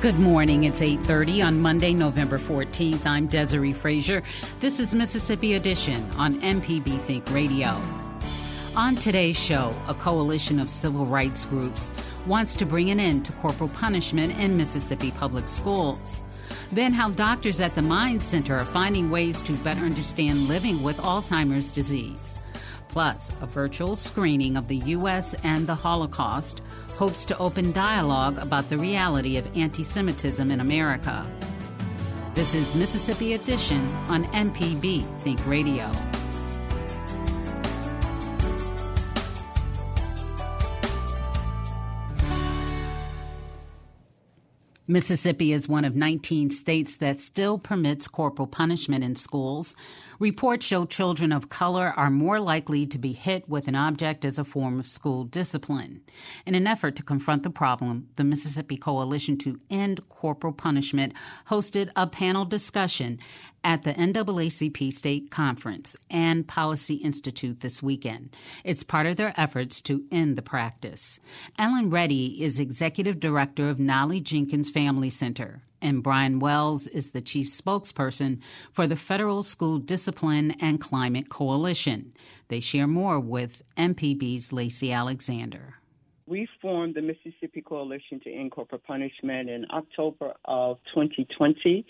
Good morning. It's 8:30 on Monday, November 14th. I'm Desiree Frazier. This is Mississippi Edition on MPB Think Radio. On today's show, a coalition of civil rights groups wants to bring an end to corporal punishment in Mississippi public schools. Then, how doctors at the Mind Center are finding ways to better understand living with Alzheimer's disease. Plus, a virtual screening of the U.S. and the Holocaust hopes to open dialogue about the reality of anti Semitism in America. This is Mississippi Edition on MPB Think Radio. Mississippi is one of 19 states that still permits corporal punishment in schools. Reports show children of color are more likely to be hit with an object as a form of school discipline. In an effort to confront the problem, the Mississippi Coalition to End Corporal Punishment hosted a panel discussion at the NAACP State Conference and Policy Institute this weekend. It's part of their efforts to end the practice. Ellen Reddy is Executive Director of Nollie Jenkins Family Center, and Breon Wells is the Chief Spokesperson for the Federal School Discipline and Climate Coalition. They share more with MPB's Lacey Alexander. We formed the Mississippi Coalition to End Corporal Punishment in October of 2020.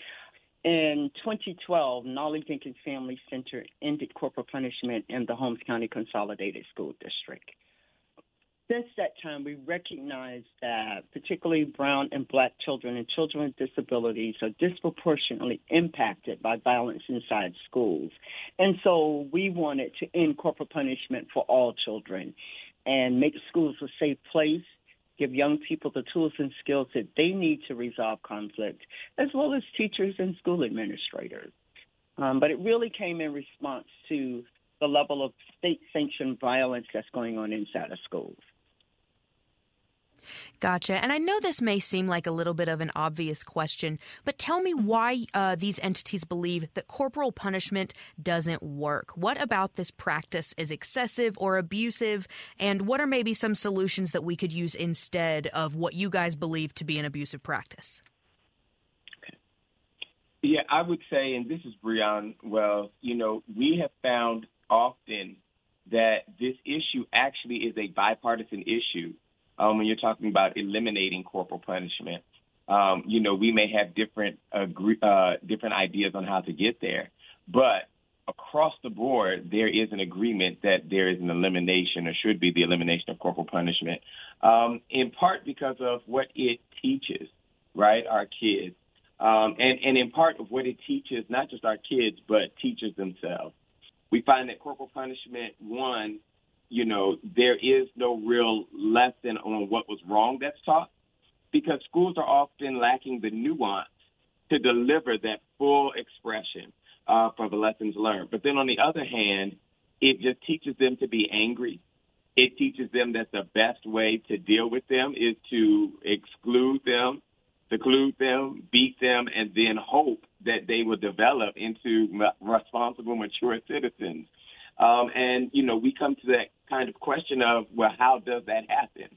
In 2012, Nollie Jenkins Family Center ended corporal punishment in the Holmes County Consolidated School District. Since that time, we recognize that particularly brown and black children and children with disabilities are disproportionately impacted by violence inside schools. And so we wanted to end corporal punishment for all children and make schools a safe place give young people the tools and skills that they need to resolve conflict, as well as teachers and school administrators. Um, but it really came in response to the level of state sanctioned violence that's going on inside of schools. Gotcha. And I know this may seem like a little bit of an obvious question, but tell me why uh, these entities believe that corporal punishment doesn't work. What about this practice is excessive or abusive? And what are maybe some solutions that we could use instead of what you guys believe to be an abusive practice? Yeah, I would say, and this is Breon Well, you know, we have found often that this issue actually is a bipartisan issue um, when you're talking about eliminating corporal punishment. Um, you know, we may have different agree, uh, different ideas on how to get there, but across the board, there is an agreement that there is an elimination or should be the elimination of corporal punishment, um, in part because of what it teaches, right, our kids, um, and, and in part of what it teaches not just our kids, but teachers themselves. We find that corporal punishment, one, you know, there is no real lesson on what was wrong that's taught because schools are often lacking the nuance to deliver that full expression uh, for the lessons learned. But then on the other hand, it just teaches them to be angry. It teaches them that the best way to deal with them is to exclude them, seclude them, beat them, and then hope that they will develop into responsible, mature citizens. Um, and, you know, we come to that kind of question of, well, how does that happen?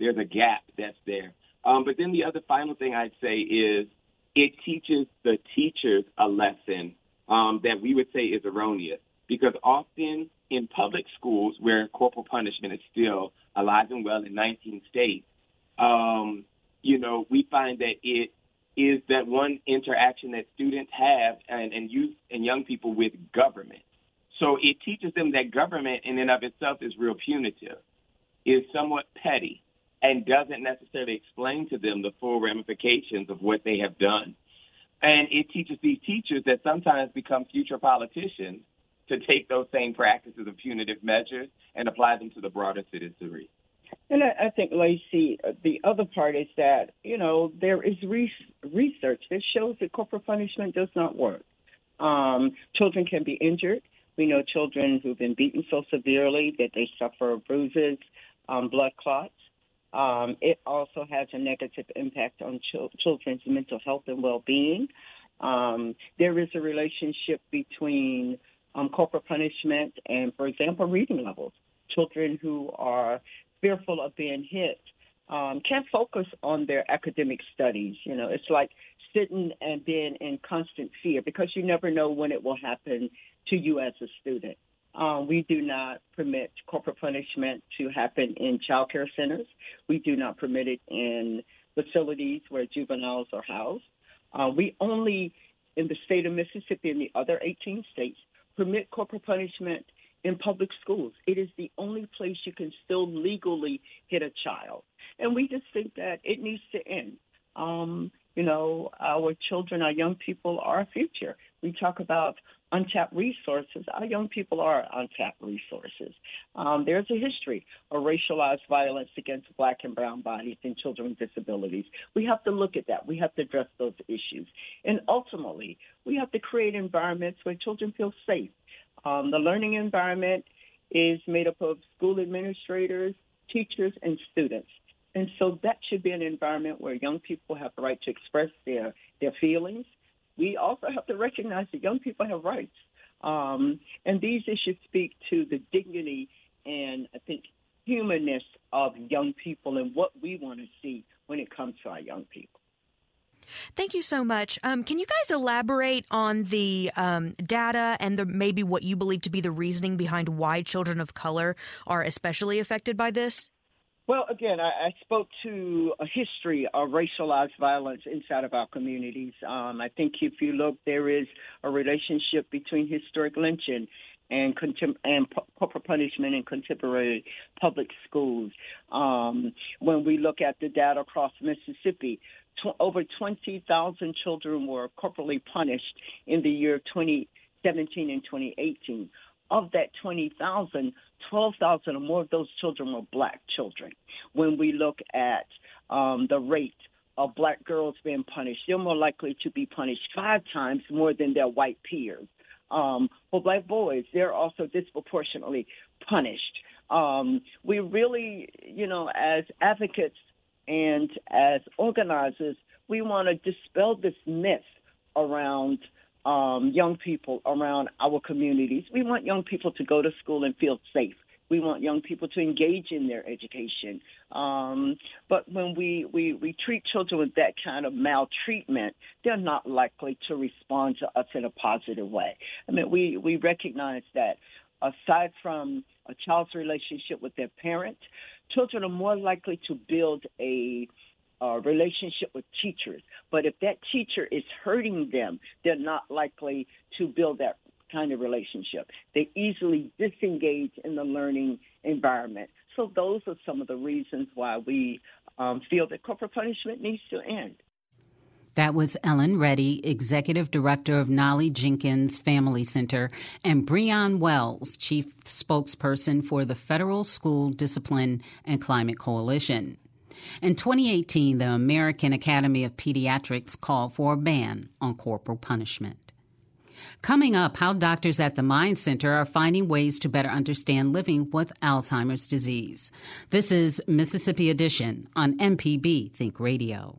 There's a gap that's there. Um, but then the other final thing I'd say is it teaches the teachers a lesson um, that we would say is erroneous. because often in public schools where corporal punishment is still alive and well in 19 states, um, you know, we find that it is that one interaction that students have and, and youth and young people with government. So it teaches them that government in and of itself is real punitive, is somewhat petty, and doesn't necessarily explain to them the full ramifications of what they have done. And it teaches these teachers that sometimes become future politicians to take those same practices of punitive measures and apply them to the broader citizenry. And I, think, Lacey, uh, the other part is that, you know, there is re- research that shows that corporal punishment does not work. Um, children can be injured. We know children who've been beaten so severely that they suffer bruises, um, blood clots. Um, it also has a negative impact on ch- children's mental health and well being. Um, there is a relationship between um, corporal punishment and, for example, reading levels. Children who are fearful of being hit um, can't focus on their academic studies. You know, it's like sitting and being in constant fear because you never know when it will happen to you as a student. Um, we do not permit corporal punishment to happen in child care centers. We do not permit it in facilities where juveniles are housed. Uh, we only, in the state of Mississippi and the other 18 states, permit corporal punishment in public schools. It is the only place you can still legally hit a child. And we just think that it needs to end. Um, you know, our children, our young people are our future. We talk about untapped resources. Our young people are untapped resources. Um, there's a history of racialized violence against black and brown bodies and children with disabilities. We have to look at that. We have to address those issues. And ultimately, we have to create environments where children feel safe. Um, the learning environment is made up of school administrators, teachers, and students. And so that should be an environment where young people have the right to express their, their feelings, we also have to recognize that young people have rights. Um, and these issues speak to the dignity and I think humanness of young people and what we want to see when it comes to our young people. Thank you so much. Um, can you guys elaborate on the um, data and the, maybe what you believe to be the reasoning behind why children of color are especially affected by this? Well, again, I, I spoke to a history of racialized violence inside of our communities. Um, I think if you look, there is a relationship between historic lynching and, contem- and corporal punishment in contemporary public schools. Um, when we look at the data across Mississippi, tw- over 20,000 children were corporally punished in the year 2017 and 2018 of that 20,000, 12,000 or more of those children were black children. When we look at um, the rate of black girls being punished, they're more likely to be punished five times more than their white peers. Um, for black boys, they're also disproportionately punished. Um, we really, you know, as advocates and as organizers, we want to dispel this myth around um, young people around our communities. We want young people to go to school and feel safe. We want young people to engage in their education. Um, but when we, we, we treat children with that kind of maltreatment, they're not likely to respond to us in a positive way. I mean, we, we recognize that aside from a child's relationship with their parent, children are more likely to build a uh, relationship with teachers. But if that teacher is hurting them, they're not likely to build that kind of relationship. They easily disengage in the learning environment. So those are some of the reasons why we um, feel that corporal punishment needs to end. That was Ellen Reddy, Executive Director of Nollie Jenkins Family Center, and Breon Wells, Chief Spokesperson for the Federal School Discipline and Climate Coalition. In 2018, the American Academy of Pediatrics called for a ban on corporal punishment. Coming up, how doctors at the Mind Center are finding ways to better understand living with Alzheimer's disease. This is Mississippi Edition on MPB Think Radio.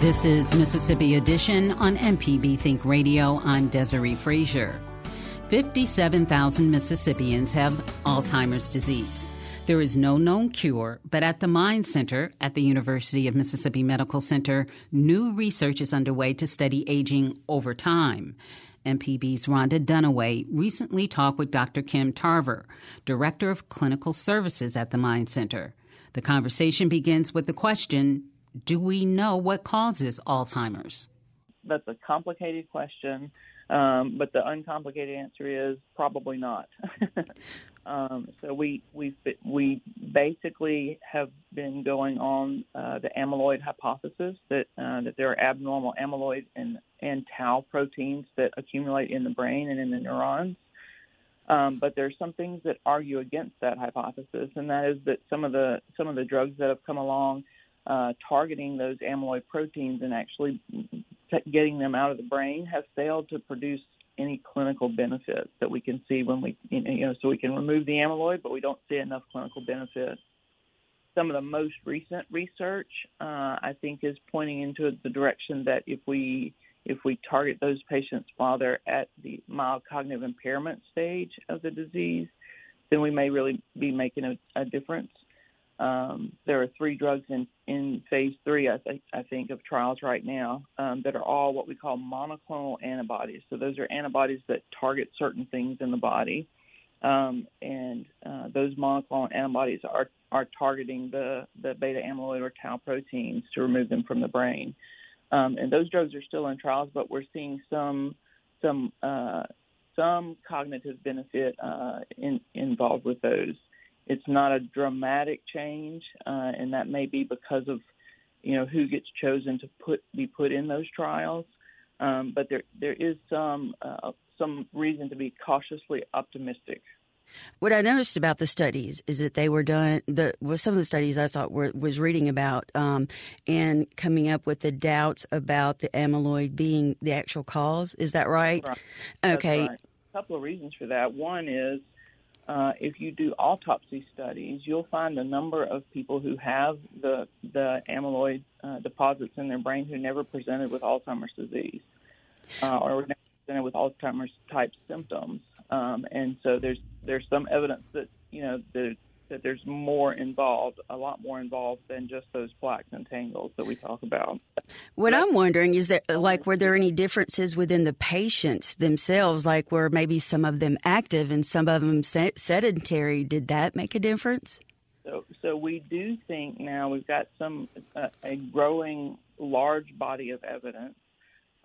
This is Mississippi Edition on MPB Think Radio. I'm Desiree Frazier. 57,000 Mississippians have Alzheimer's disease. There is no known cure, but at the Mind Center at the University of Mississippi Medical Center, new research is underway to study aging over time. MPB's Rhonda Dunaway recently talked with Dr. Kim Tarver, Director of Clinical Services at the Mind Center. The conversation begins with the question Do we know what causes Alzheimer's? That's a complicated question, um, but the uncomplicated answer is probably not. Um, so we we we basically have been going on uh, the amyloid hypothesis that uh, that there are abnormal amyloid and and tau proteins that accumulate in the brain and in the neurons. Um, but there are some things that argue against that hypothesis, and that is that some of the some of the drugs that have come along uh, targeting those amyloid proteins and actually getting them out of the brain has failed to produce any clinical benefits that we can see when we, you know, so we can remove the amyloid, but we don't see enough clinical benefit. Some of the most recent research, uh, I think, is pointing into the direction that if we if we target those patients while they're at the mild cognitive impairment stage of the disease, then we may really be making a, a difference. Um, there are three drugs in, in phase three, I, th- I think, of trials right now um, that are all what we call monoclonal antibodies. So those are antibodies that target certain things in the body, um, and uh, those monoclonal antibodies are are targeting the the beta amyloid or tau proteins to remove them from the brain. Um, and those drugs are still in trials, but we're seeing some some uh, some cognitive benefit uh, in, involved with those. It's not a dramatic change, uh, and that may be because of you know who gets chosen to put be put in those trials. Um, but there there is some uh, some reason to be cautiously optimistic. What I noticed about the studies is that they were done. The well, some of the studies I saw were, was reading about um, and coming up with the doubts about the amyloid being the actual cause. Is that right? right. Okay. Right. A couple of reasons for that. One is uh, if you do autopsy studies, you'll find a number of people who have the the amyloid uh, deposits in their brain who never presented with Alzheimer's disease uh, or never presented with Alzheimer's type symptoms. Um, and so there's there's some evidence that you know that that there's more involved, a lot more involved than just those plaques and tangles that we talk about. What I'm wondering is that, like, were there any differences within the patients themselves? Like, were maybe some of them active and some of them sedentary? Did that make a difference? So, so we do think now we've got some uh, a growing large body of evidence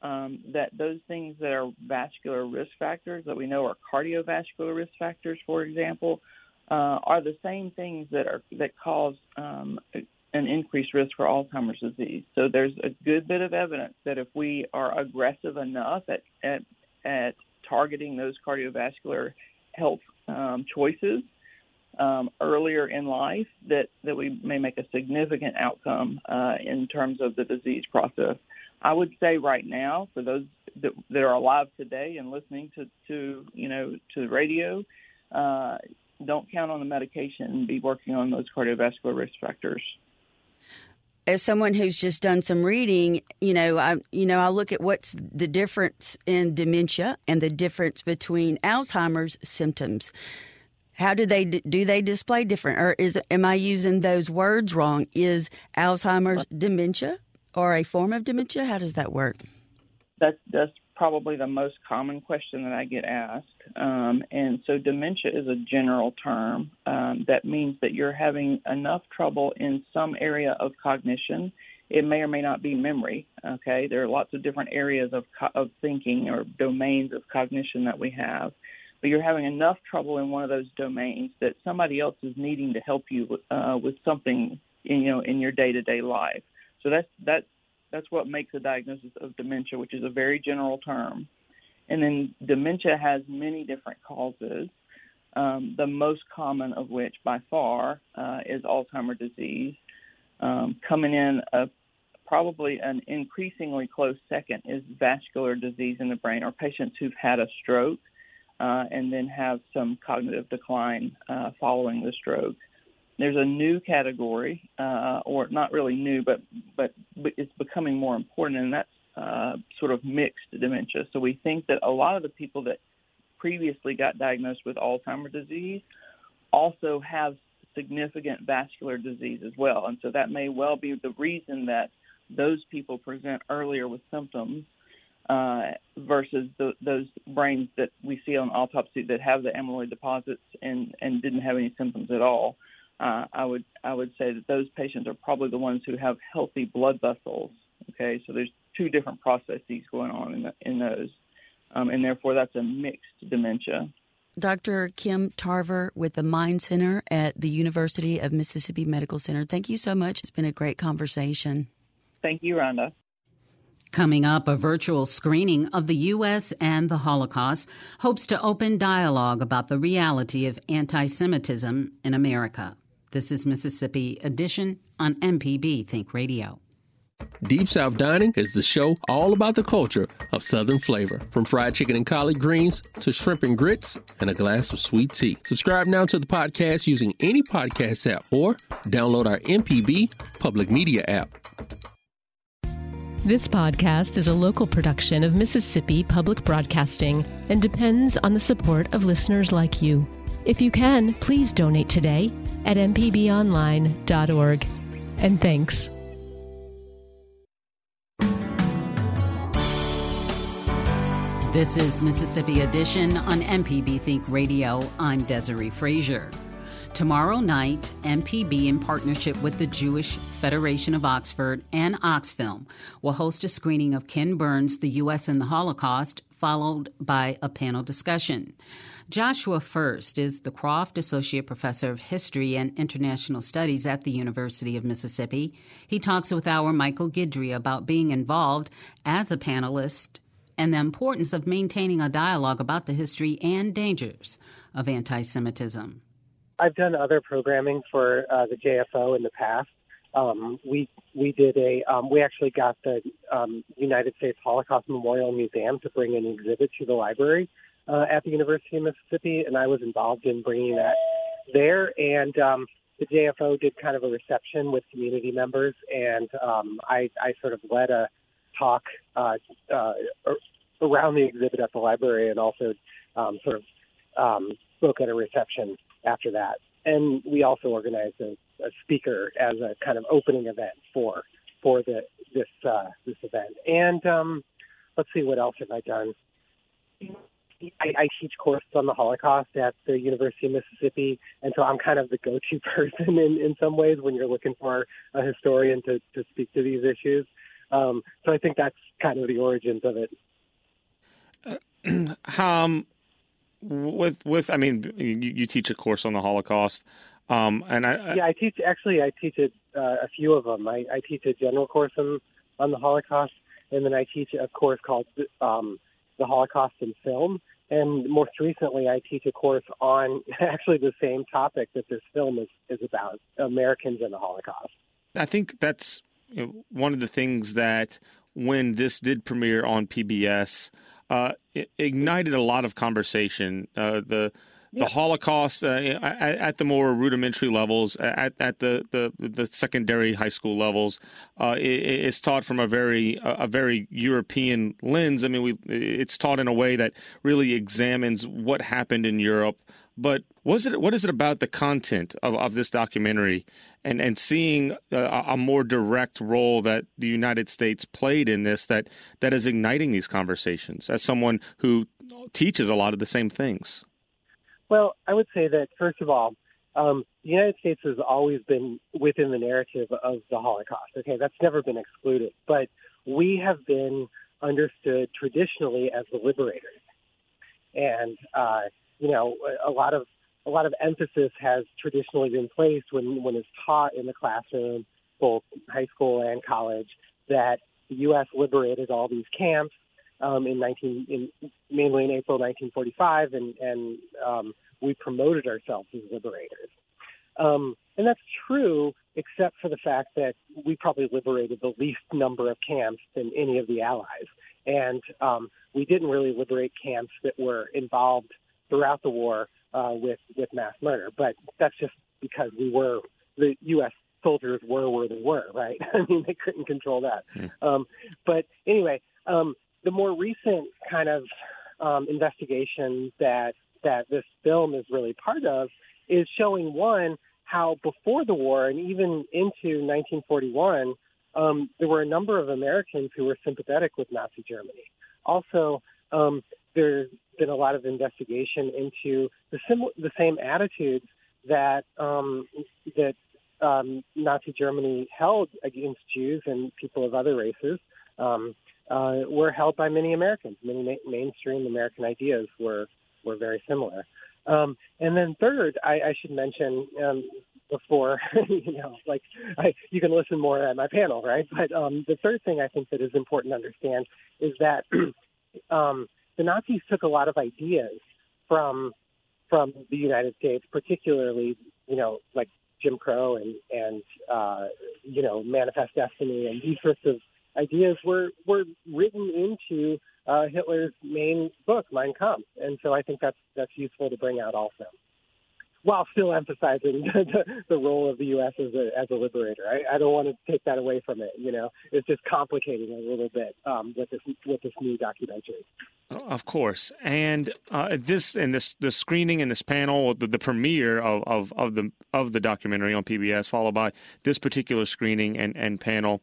um, that those things that are vascular risk factors that we know are cardiovascular risk factors, for example, uh, are the same things that are that cause um, an increased risk for Alzheimer's disease. So there's a good bit of evidence that if we are aggressive enough at at, at targeting those cardiovascular health um, choices um, earlier in life, that that we may make a significant outcome uh, in terms of the disease process. I would say right now, for those that, that are alive today and listening to, to you know to the radio, uh, don't count on the medication and be working on those cardiovascular risk factors. As someone who's just done some reading, you know, I you know I look at what's the difference in dementia and the difference between Alzheimer's symptoms. How do they do they display different, or is am I using those words wrong? Is Alzheimer's dementia or a form of dementia? How does that work? That's that's probably the most common question that I get asked. Um, and so, dementia is a general term um, that means that you're having enough trouble in some area of cognition. It may or may not be memory. Okay, there are lots of different areas of co- of thinking or domains of cognition that we have, but you're having enough trouble in one of those domains that somebody else is needing to help you uh, with something, in, you know, in your day to day life. So that's that's that's what makes a diagnosis of dementia, which is a very general term. And then dementia has many different causes. Um, the most common of which, by far, uh, is Alzheimer's disease. Um, coming in a probably an increasingly close second is vascular disease in the brain or patients who've had a stroke uh, and then have some cognitive decline uh, following the stroke. There's a new category, uh, or not really new, but, but it's becoming more important, and that's uh, sort of mixed dementia. So we think that a lot of the people that previously got diagnosed with Alzheimer's disease also have significant vascular disease as well, and so that may well be the reason that those people present earlier with symptoms uh, versus the, those brains that we see on autopsy that have the amyloid deposits and, and didn't have any symptoms at all. Uh, I would I would say that those patients are probably the ones who have healthy blood vessels. Okay, so there's two different processes going on in, the, in those, um, and therefore that's a mixed dementia. Dr. Kim Tarver with the Mind Center at the University of Mississippi Medical Center. Thank you so much. It's been a great conversation. Thank you, Rhonda. Coming up, a virtual screening of the U.S. and the Holocaust hopes to open dialogue about the reality of anti Semitism in America. This is Mississippi Edition on MPB Think Radio. Deep South Dining is the show all about the culture of Southern flavor, from fried chicken and collard greens to shrimp and grits and a glass of sweet tea. Subscribe now to the podcast using any podcast app or download our MPB public media app. This podcast is a local production of Mississippi Public Broadcasting and depends on the support of listeners like you. If you can, please donate today at mpbonline.org. And thanks. This is Mississippi Edition on MPB Think Radio. I'm Desiree Frazier. Tomorrow night, MPB, in partnership with the Jewish Federation of Oxford and Oxfilm, will host a screening of Ken Burns' The U.S. and the Holocaust, followed by a panel discussion. Joshua First is the Croft Associate Professor of History and International Studies at the University of Mississippi. He talks with our Michael Guidry about being involved as a panelist and the importance of maintaining a dialogue about the history and dangers of anti Semitism. I've done other programming for uh, the JFO in the past. Um, we we did a um, we actually got the um, United States Holocaust Memorial Museum to bring an exhibit to the library uh, at the University of Mississippi, and I was involved in bringing that there. And um, the JFO did kind of a reception with community members, and um, I, I sort of led a talk uh, uh, around the exhibit at the library, and also um, sort of um, spoke at a reception after that. And we also organized a, a speaker as a kind of opening event for for the this uh, this event. And um, let's see, what else have I done? I, I teach courses on the Holocaust at the University of Mississippi, and so I'm kind of the go-to person in, in some ways when you're looking for a historian to, to speak to these issues. Um, so I think that's kind of the origins of it. Uh, um, with with I mean, you, you teach a course on the Holocaust, um, and I, yeah, I teach actually I teach it, uh, a few of them. I, I teach a general course on on the Holocaust, and then I teach a course called um, the Holocaust in film. And most recently, I teach a course on actually the same topic that this film is, is about Americans and the Holocaust. I think that's you know, one of the things that when this did premiere on PBS, uh, ignited a lot of conversation. Uh, the the Holocaust uh, at, at, the more rudimentary levels, at, at the, the, the secondary high school levels, uh, is taught from a very a very European lens. I mean, we it's taught in a way that really examines what happened in Europe. But was it what is it about the content of, of this documentary and and seeing a, a, more direct role that the United States played in this that that is igniting these conversations as someone who teaches a lot of the same things. Well, I would say that first of all, um, the United States has always been within the narrative of the Holocaust. Okay, that's never been excluded, but we have been understood traditionally as the liberators, and uh, you know a lot of a lot of emphasis has traditionally been placed when, when it's taught in the classroom, both high school and college, that the U.S. liberated all these camps um, in 19, in, mainly in April 1945, and, and um, we promoted ourselves as liberators. Um, and that's true, except for the fact that we probably liberated the least number of camps than any of the allies. And um, we didn't really liberate camps that were involved throughout the war uh, with with mass murder. But that's just because we were the U.S. soldiers were where they were, right? I mean, they couldn't control that. Mm. Um, but anyway, um, the more recent kind of um, investigation that that this film is really part of is showing one how before the war and even into 1941, um, there were a number of Americans who were sympathetic with Nazi Germany. Also, um, there's been a lot of investigation into the, sim- the same attitudes that um, that um, Nazi Germany held against Jews and people of other races um, uh, were held by many Americans. Many ma- mainstream American ideas were were very similar. Um, and then third, I, I should mention um, before, you know, like I, you can listen more at my panel, right? But um, the third thing I think that is important to understand is that um, the Nazis took a lot of ideas from from the United States, particularly, you know, like Jim Crow and and uh, you know Manifest Destiny and these sorts of ideas were were written into uh, Hitler's main book, Mein Kampf, and so I think that's that's useful to bring out also, while still emphasizing the, the role of the U.S. as a as a liberator. I, I don't want to take that away from it. You know, it's just complicating a little bit um, with this with this new documentary. Of course, and uh, this and this the screening and this panel, the, the premiere of, of, of the of the documentary on PBS, followed by this particular screening and and panel,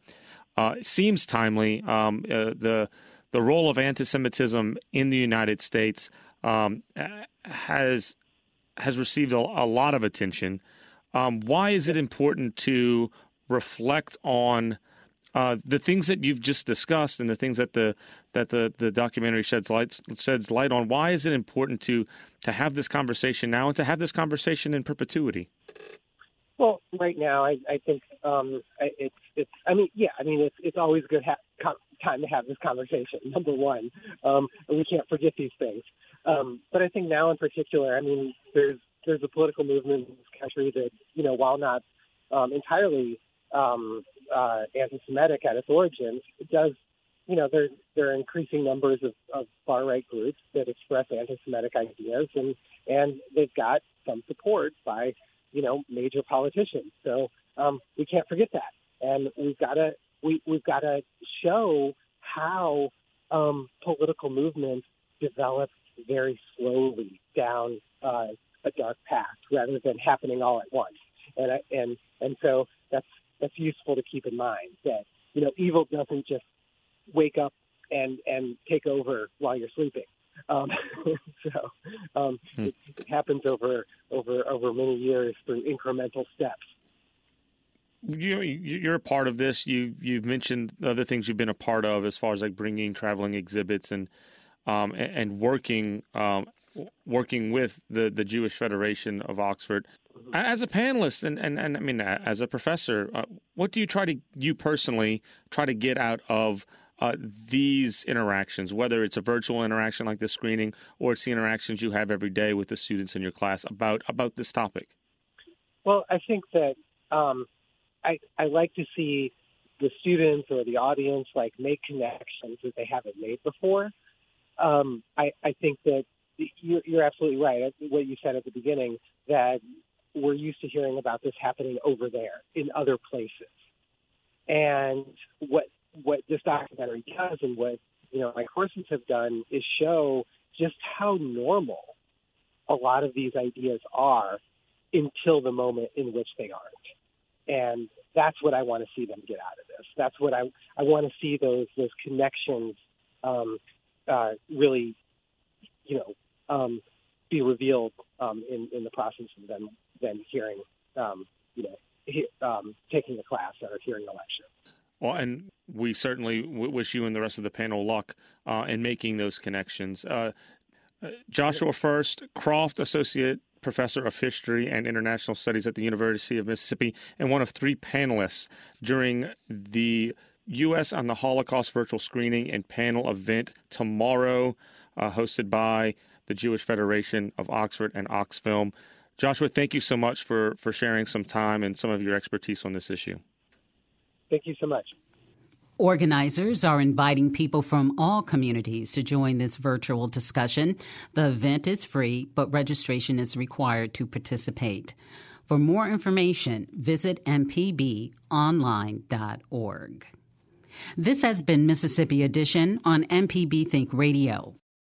uh, seems timely. Um, uh, the the role of anti-Semitism in the United States um, has has received a, a lot of attention. Um, why is it important to reflect on uh, the things that you've just discussed and the things that the that the, the documentary sheds light sheds light on? Why is it important to to have this conversation now and to have this conversation in perpetuity? Well, right now, I, I think um, it's it's. I mean, yeah, I mean, it's it's always a good ha- time to have this conversation. Number one, um, we can't forget these things. Um, but I think now, in particular, I mean, there's there's a political movement in this country that you know, while not um, entirely um, uh, anti-Semitic at its origins, it does. You know, there there are increasing numbers of, of far right groups that express anti-Semitic ideas, and and they've got some support by you know major politicians. So um, we can't forget that, and we've got to we we've got to show how um, political movements develop very slowly down uh, a dark path rather than happening all at once. And I, and and so that's that's useful to keep in mind that you know evil doesn't just wake up and and take over while you're sleeping. Um, so um, hmm. it, it happens over over over many years through incremental steps. You you're a part of this. You you've mentioned other things you've been a part of as far as like bringing traveling exhibits and um, and, working um, working with the the Jewish Federation of Oxford. Mm-hmm. As a panelist and, and, and I mean as a professor, uh, what do you try to you personally try to get out of uh, these interactions, whether it's a virtual interaction like this screening or it's the interactions you have every day with the students in your class about about this topic? Well, I think that um, I I like to see the students or the audience like make connections that they haven't made before. Um, I I think that you're, you're absolutely right. What you said at the beginning that we're used to hearing about this happening over there in other places, and what what this documentary does and what you know my courses have done is show just how normal a lot of these ideas are until the moment in which they aren't. And that's what I want to see them get out of this. That's what I I want to see those those connections um, uh, really, you know, um, be revealed um, in in the process of them then hearing, um, you know, he, um, taking a class or hearing a lecture. Well, and we certainly wish you and the rest of the panel luck uh, in making those connections. Uh, uh, Joshua First, Croft Associate Professor of History and International Studies at the University of Mississippi, and one of three panelists during the U.S. on the Holocaust virtual screening and panel event tomorrow, uh, hosted by the Jewish Federation of Oxford and Oxfilm. Joshua, thank you so much for, for sharing some time and some of your expertise on this issue. Thank you so much. Organizers are inviting people from all communities to join this virtual discussion. The event is free, but registration is required to participate. For more information, visit mpbonline.org. This has been Mississippi Edition on MPB Think Radio.